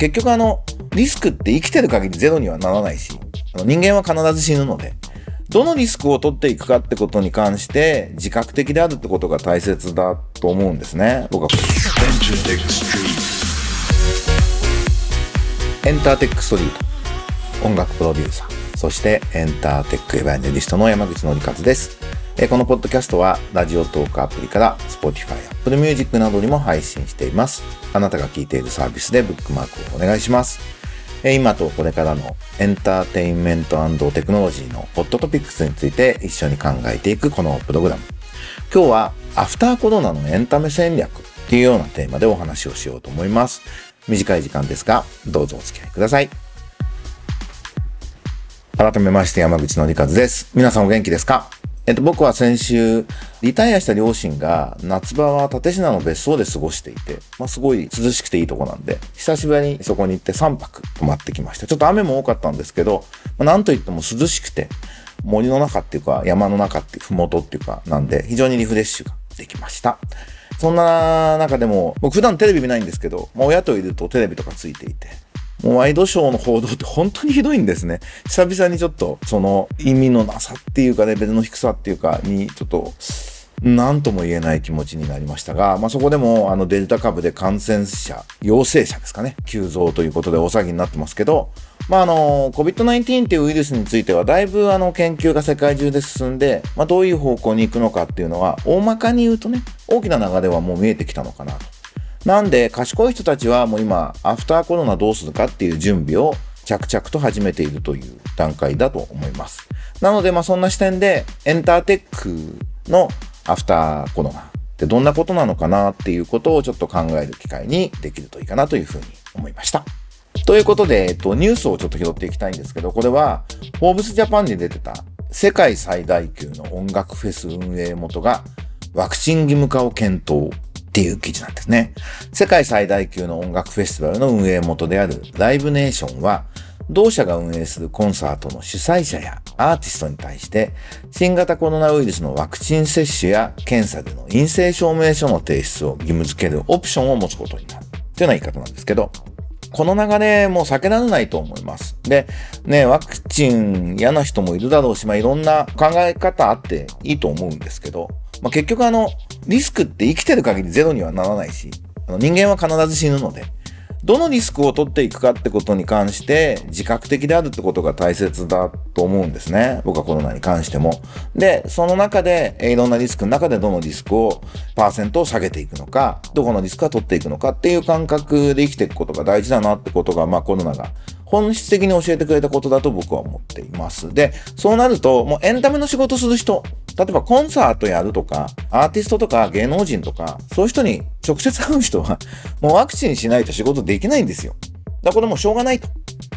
結局あの、リスクって生きてる限りゼロにはならないし、あの人間は必ず死ぬので、どのリスクを取っていくかってことに関して自覚的であるってことが大切だと思うんですね。僕は。エンターテックストリート。音楽プロデューサー。そしてエンターテックエヴァンジェリストの山口のりかずです。えこのポッドキャストはラジオトークアプリから Spotify、Apple Music などにも配信しています。あなたが聞いているサービスでブックマークをお願いします。え今とこれからのエンターテインメントテクノロジーのホットトピックスについて一緒に考えていくこのプログラム。今日はアフターコロナのエンタメ戦略っていうようなテーマでお話をしようと思います。短い時間ですが、どうぞお付き合いください。改めまして山口のりかずです。皆さんお元気ですか？えっと、僕は先週、リタイアした両親が夏場は立科の別荘で過ごしていて、まあ、すごい涼しくていいとこなんで、久しぶりにそこに行って3泊泊まってきました。ちょっと雨も多かったんですけど、まあ、なんといっても涼しくて、森の中っていうか、山の中っていう、ふもとっていうか、なんで、非常にリフレッシュができました。そんな中でも、僕普段テレビ見ないんですけど、まあ、親といるとテレビとかついていて、もうワイドショーの報道って本当にひどいんですね。久々にちょっとその意味のなさっていうかレベルの低さっていうかにちょっと何とも言えない気持ちになりましたが、まあ、そこでもあのデルタ株で感染者、陽性者ですかね、急増ということで大騒ぎになってますけど、まあ、あの、COVID-19 っていうウイルスについては、だいぶあの研究が世界中で進んで、まあ、どういう方向に行くのかっていうのは、大まかに言うとね、大きな流れはもう見えてきたのかなと。なんで、賢い人たちはもう今、アフターコロナどうするかっていう準備を着々と始めているという段階だと思います。なので、まあそんな視点で、エンターテックのアフターコロナってどんなことなのかなっていうことをちょっと考える機会にできるといいかなというふうに思いました。ということで、えっと、ニュースをちょっと拾っていきたいんですけど、これは、フォーブスジャパンに出てた世界最大級の音楽フェス運営元がワクチン義務化を検討っていう記事なんですね。世界最大級の音楽フェスティバルの運営元であるライブネーションは、同社が運営するコンサートの主催者やアーティストに対して、新型コロナウイルスのワクチン接種や検査での陰性証明書の提出を義務付けるオプションを持つことになる。というような言い方なんですけど、この流れも避けられないと思います。で、ね、ワクチン嫌な人もいるだろうし、まあ、いろんな考え方あっていいと思うんですけど、まあ、結局あの、リスクって生きてる限りゼロにはならないし、あの人間は必ず死ぬので、どのリスクを取っていくかってことに関して自覚的であるってことが大切だと思うんですね。僕はコロナに関しても。で、その中で、いろんなリスクの中でどのリスクを、パーセントを下げていくのか、どこのリスクは取っていくのかっていう感覚で生きていくことが大事だなってことが、まあコロナが本質的に教えてくれたことだと僕は思っています。で、そうなると、もうエンタメの仕事する人、例えばコンサートやるとか、アーティストとか芸能人とか、そういう人に直接会う人は、もうワクチンしないと仕事できないんですよ。だからこれもしょうがないと。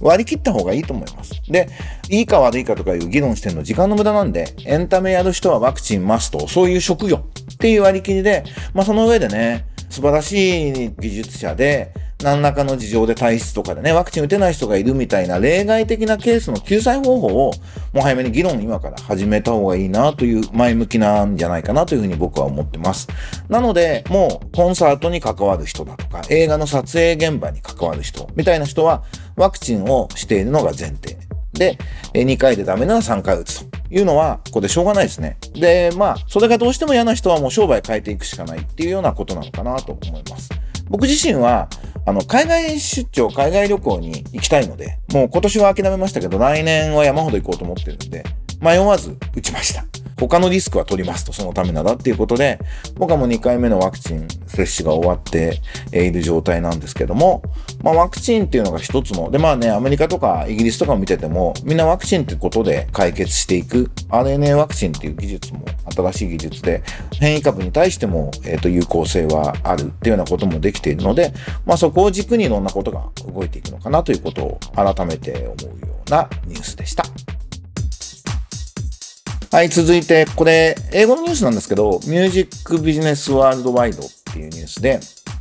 割り切った方がいいと思います。で、いいか悪いかとかいう議論してるの時間の無駄なんで、エンタメやる人はワクチンマスト、そういう職業っていう割り切りで、まあその上でね、素晴らしい技術者で、何らかの事情で体質とかでね、ワクチン打てない人がいるみたいな例外的なケースの救済方法を、もう早めに議論今から始めた方がいいなという前向きなんじゃないかなというふうに僕は思ってます。なので、もうコンサートに関わる人だとか、映画の撮影現場に関わる人みたいな人は、ワクチンをしているのが前提。で、2回でダメなら3回打つというのは、ここでしょうがないですね。で、まあ、それがどうしても嫌な人はもう商売変えていくしかないっていうようなことなのかなと思います。僕自身は、あの、海外出張、海外旅行に行きたいので、もう今年は諦めましたけど、来年は山ほど行こうと思ってるんで、迷わず打ちました。他のリスクは取りますと、そのためならっていうことで、僕はもう2回目のワクチン接種が終わっている状態なんですけども、まあワクチンっていうのが一つの、でまあね、アメリカとかイギリスとかを見てても、みんなワクチンってことで解決していく、RNA ワクチンっていう技術も新しい技術で、変異株に対しても、えっ、ー、と、有効性はあるっていうようなこともできているので、まあそこを軸にいろんなことが動いていくのかなということを改めて思うようなニュースでした。はい、続いて、これ、英語のニュースなんですけど、ミュージックビジネスワールドワイドっていうニュースで、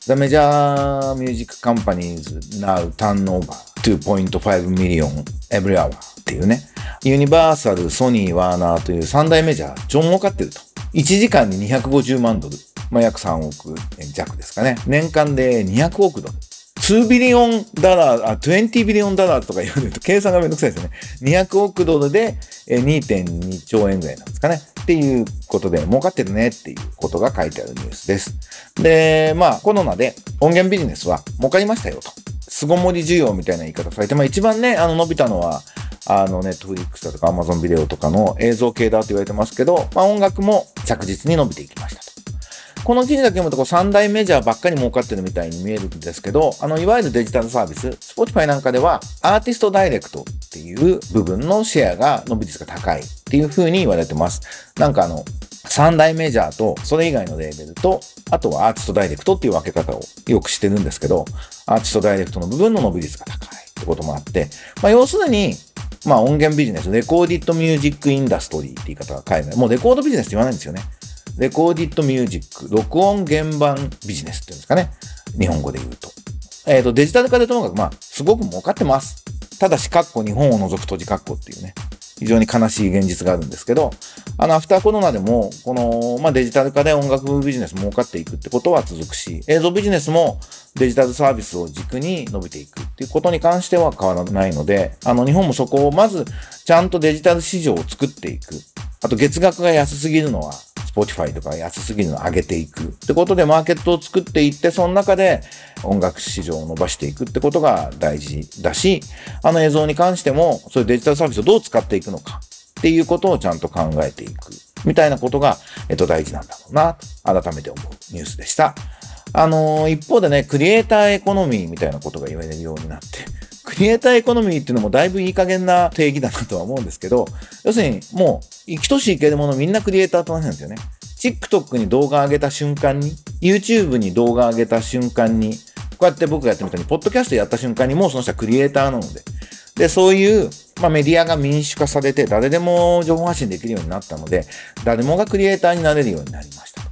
The major music companies now turn over 2.5 million every hour っていうね、ユニバーサル、ソニー、ワーナーという三大メジャー、超儲かってると。1時間に250万ドル、まあ、約3億円弱ですかね。年間で200億ドル。2ビリオンダラー、あ、20ビリオンダラーとか言われると計算がめんどくさいですよね。200億ドルで2.2兆円ぐらいなんですかね。っていうことで、儲かってるねっていうことが書いてあるニュースです。で、まあ、コロナで音源ビジネスは儲かりましたよと。巣ごもり需要みたいな言い方されて、まあ一番ね、あの伸びたのは、あの、ネットフリックスだとかアマゾンビデオとかの映像系だと言われてますけど、まあ音楽も着実に伸びていきました。この記事だけ読むとこう3大メジャーばっかり儲かってるみたいに見えるんですけど、あの、いわゆるデジタルサービス、Spotify なんかではアーティストダイレクトっていう部分のシェアが伸び率が高いっていう風に言われてます。なんかあの、3大メジャーと、それ以外のレーベルと、あとはアーティストダイレクトっていう分け方をよくしてるんですけど、アーティストダイレクトの部分の伸び率が高いってこともあって、まあ、要するに、まあ音源ビジネス、レコーディットミュージックインダストリーって言い方が海外、もうレコードビジネスって言わないんですよね。レコーディットミュージック、録音原版ビジネスっていうんですかね。日本語で言うと。えっ、ー、と、デジタル化でともかく、まあ、すごく儲かってます。ただし、カッコ日本を除く閉じカッコっていうね。非常に悲しい現実があるんですけど、あの、アフターコロナでも、この、まあ、デジタル化で音楽ビジネス儲かっていくってことは続くし、映像ビジネスもデジタルサービスを軸に伸びていくっていうことに関しては変わらないので、あの、日本もそこをまず、ちゃんとデジタル市場を作っていく。あと、月額が安すぎるのは、Spotify とか安すぎるのを上げていくってことでマーケットを作っていって、その中で音楽市場を伸ばしていくってことが大事だし、あの映像に関しても、そういうデジタルサービスをどう使っていくのかっていうことをちゃんと考えていくみたいなことが、えっと、大事なんだろうな、改めて思うニュースでした。あのー、一方でね、クリエイターエコノミーみたいなことが言われるようになって、クリエイターエコノミーっていうのもだいぶいい加減な定義だなとは思うんですけど、要するにもう生きとし生けるものみんなクリエイターと同じなんですよね。TikTok に動画上げた瞬間に、YouTube に動画上げた瞬間に、こうやって僕がやってみたように、ポッドキャストやった瞬間にもうその人はクリエイターなので。で、そういう、まあ、メディアが民主化されて、誰でも情報発信できるようになったので、誰もがクリエイターになれるようになりました。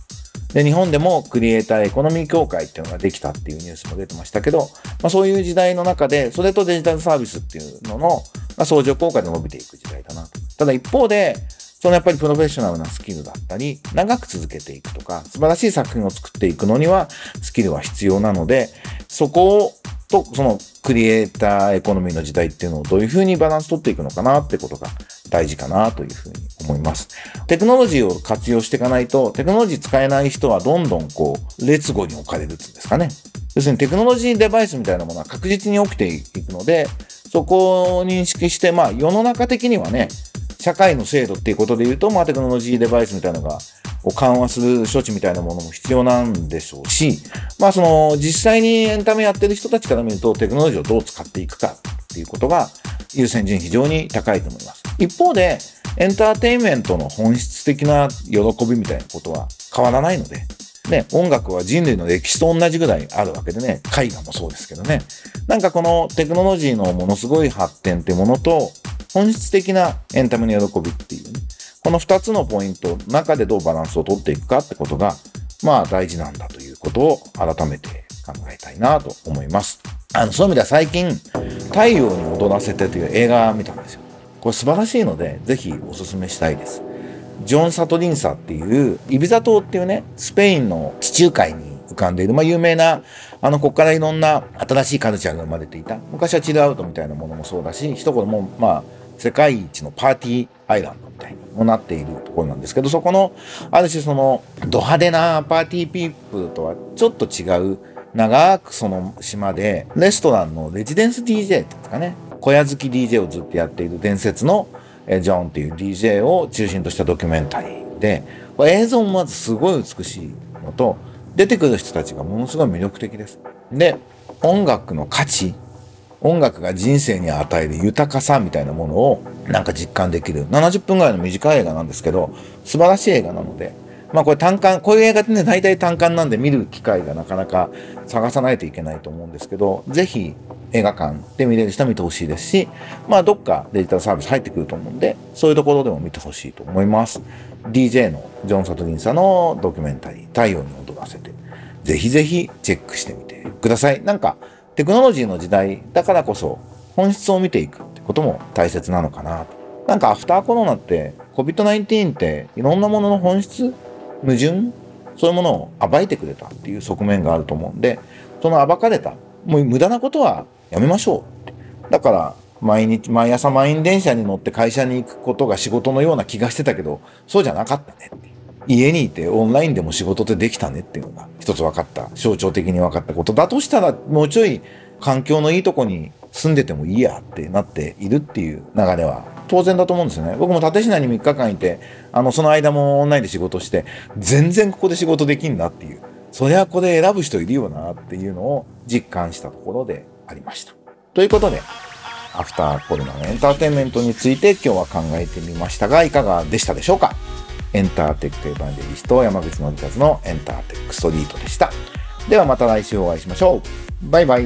で、日本でもクリエイターエコノミー協会っていうのができたっていうニュースも出てましたけど、まあ、そういう時代の中で、それとデジタルサービスっていうのの、まあ、相乗効果で伸びていく時代だなと。ただ一方で、そのやっぱりプロフェッショナルなスキルだったり、長く続けていくとか、素晴らしい作品を作っていくのには、スキルは必要なので、そこを、と、そのクリエイターエコノミーの時代っていうのをどういうふうにバランス取っていくのかなってことが大事かなというふうに思います。テクノロジーを活用していかないと、テクノロジー使えない人はどんどんこう、劣後に置かれるっていうんですかね。要するにテクノロジーデバイスみたいなものは確実に起きていくので、そこを認識して、まあ世の中的にはね、社会の制度っていうことで言うと、まあテクノロジーデバイスみたいなのが、を緩和する処置みたいなものも必要なんでしょうし、まあその実際にエンタメやってる人たちから見るとテクノロジーをどう使っていくかっていうことが優先順位非常に高いと思います。一方で、エンターテインメントの本質的な喜びみたいなことは変わらないので、ね、音楽は人類の歴史と同じぐらいあるわけでね、絵画もそうですけどね。なんかこのテクノロジーのものすごい発展ってものと、本質的なエンタメの喜びっていうね、この二つのポイントの中でどうバランスをとっていくかってことが、まあ大事なんだということを改めて考えたいなと思います。あの、そういう意味では最近、太陽に踊らせてという映画見たんですよ。これ素晴らしいので、ぜひお勧めしたいです。ジョン・サトリンサっていう、イビザ島っていうね、スペインの地中海に浮かんでいる、まあ有名な、あの、ここからいろんな新しいカルチャーが生まれていた。昔はチルアウトみたいなものもそうだし、一言も、まあ、世界一のパーティーアイランドみたいにもなっているところなんですけど、そこの、ある種その、ド派手なパーティーピープルとはちょっと違う、長くその島で、レストランのレジデンス DJ っていうんですかね、小屋好き DJ をずっとやっている伝説のジョンっていう DJ を中心としたドキュメンタリーで、映像もまずすごい美しいのと、出てくる人たちがものすごい魅力的です。で、音楽の価値、音楽が人生に与える豊かさみたいなものをなんか実感できる70分ぐらいの短い映画なんですけど素晴らしい映画なのでまあこれ単館こういう映画ってね大体単館なんで見る機会がなかなか探さないといけないと思うんですけどぜひ映画館で見れる人は見てほしいですし、まあどっかデジタルサービス入ってくると思うんで、そういうところでも見てほしいと思います。DJ のジョン・サトリンさんのドキュメンタリー、太陽に踊らせて、ぜひぜひチェックしてみてください。なんか、テクノロジーの時代だからこそ、本質を見ていくってことも大切なのかなと。なんかアフターコロナって、COVID-19 っていろんなものの本質、矛盾、そういうものを暴いてくれたっていう側面があると思うんで、その暴かれたもう無駄なことはやめましょう。だから、毎日、毎朝満員電車に乗って会社に行くことが仕事のような気がしてたけど、そうじゃなかったねって家にいてオンラインでも仕事ってできたねっていうのが一つ分かった、象徴的に分かったことだとしたら、もうちょい環境のいいとこに住んでてもいいやってなっているっていう流れは当然だと思うんですよね。僕も立科に3日間いて、あの、その間もオンラインで仕事して、全然ここで仕事できんなっていう、そりゃここで選ぶ人いるよなっていうのを実感したところでありました。ということで、アフターコロナのエンターテインメントについて今日は考えてみましたが、いかがでしたでしょうか？エンターテックエヴァンジェリスト山口のりかずのエンターテックストリートでした。ではまた来週お会いしましょう。バイバイ。